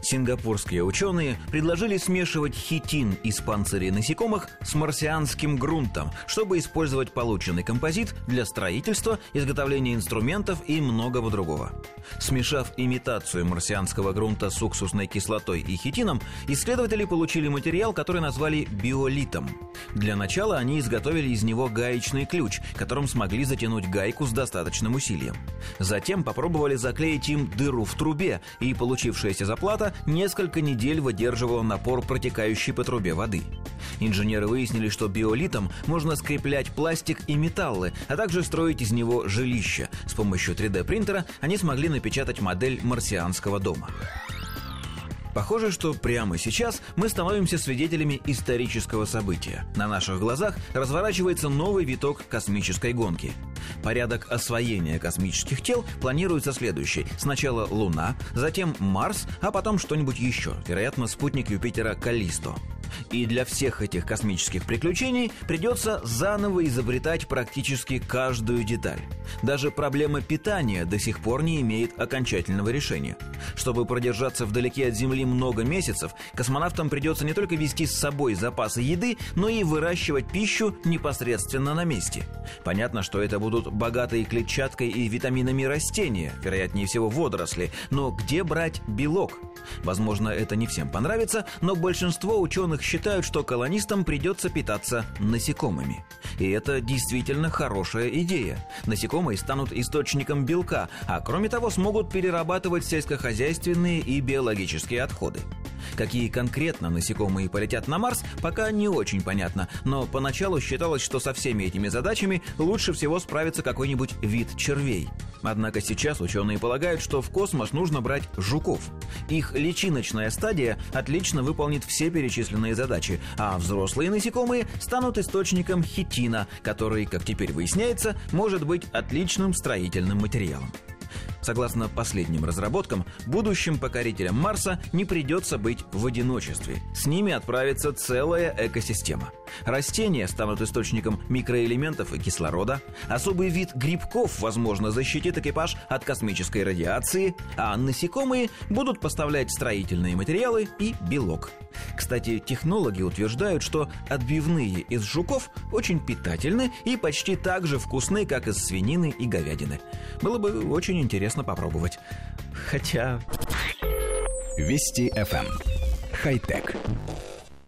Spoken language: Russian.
Сингапурские ученые предложили смешивать хитин из панцирей насекомых с марсианским грунтом, чтобы использовать полученный композит для строительства, изготовления инструментов и многого другого. Смешав имитацию марсианского грунта с уксусной кислотой и хитином, исследователи получили материал, который назвали биолитом. Для начала они изготовили из него гаечный ключ, которым смогли затянуть гайку с достаточным усилием. Затем попробовали заклеить им дыру в трубе, и получившаяся заплата несколько недель выдерживала напор протекающей по трубе воды. Инженеры выяснили, что биолитом можно скреплять пластик и металлы, а также строить из него жилища. С помощью 3D-принтера они смогли напечатать модель марсианского дома. Похоже, что прямо сейчас мы становимся свидетелями исторического события. На наших глазах разворачивается новый виток космической гонки. Порядок освоения космических тел планируется следующий. Сначала Луна, затем Марс, а потом что-нибудь еще, вероятно, спутник Юпитера Каллисто. И для всех этих космических приключений придется заново изобретать практически каждую деталь. Даже проблема питания до сих пор не имеет окончательного решения. Чтобы продержаться вдалеке от Земли много месяцев, космонавтам придется не только вести с собой запасы еды, но и выращивать пищу непосредственно на месте. Понятно, что это будут богатые клетчаткой и витаминами растения, вероятнее всего водоросли, но где брать белок? Возможно, это не всем понравится, но большинство ученых считают, что колонистам придется питаться насекомыми. И это действительно хорошая идея. Насекомые станут источником белка, а кроме того смогут перерабатывать сельскохозяйственные и биологические отходы. Какие конкретно насекомые полетят на Марс, пока не очень понятно, но поначалу считалось, что со всеми этими задачами лучше всего справится какой-нибудь вид червей. Однако сейчас ученые полагают, что в космос нужно брать жуков. Их личиночная стадия отлично выполнит все перечисленные задачи, а взрослые насекомые станут источником хитина, который, как теперь выясняется, может быть отличным строительным материалом. Согласно последним разработкам, будущим покорителям Марса не придется быть в одиночестве. С ними отправится целая экосистема. Растения станут источником микроэлементов и кислорода. Особый вид грибков, возможно, защитит экипаж от космической радиации, а насекомые будут поставлять строительные материалы и белок. Кстати, технологи утверждают, что отбивные из жуков очень питательны и почти так же вкусны, как из свинины и говядины. Было бы очень интересно попробовать. Хотя... Вести FM. Эм. Хай-тек.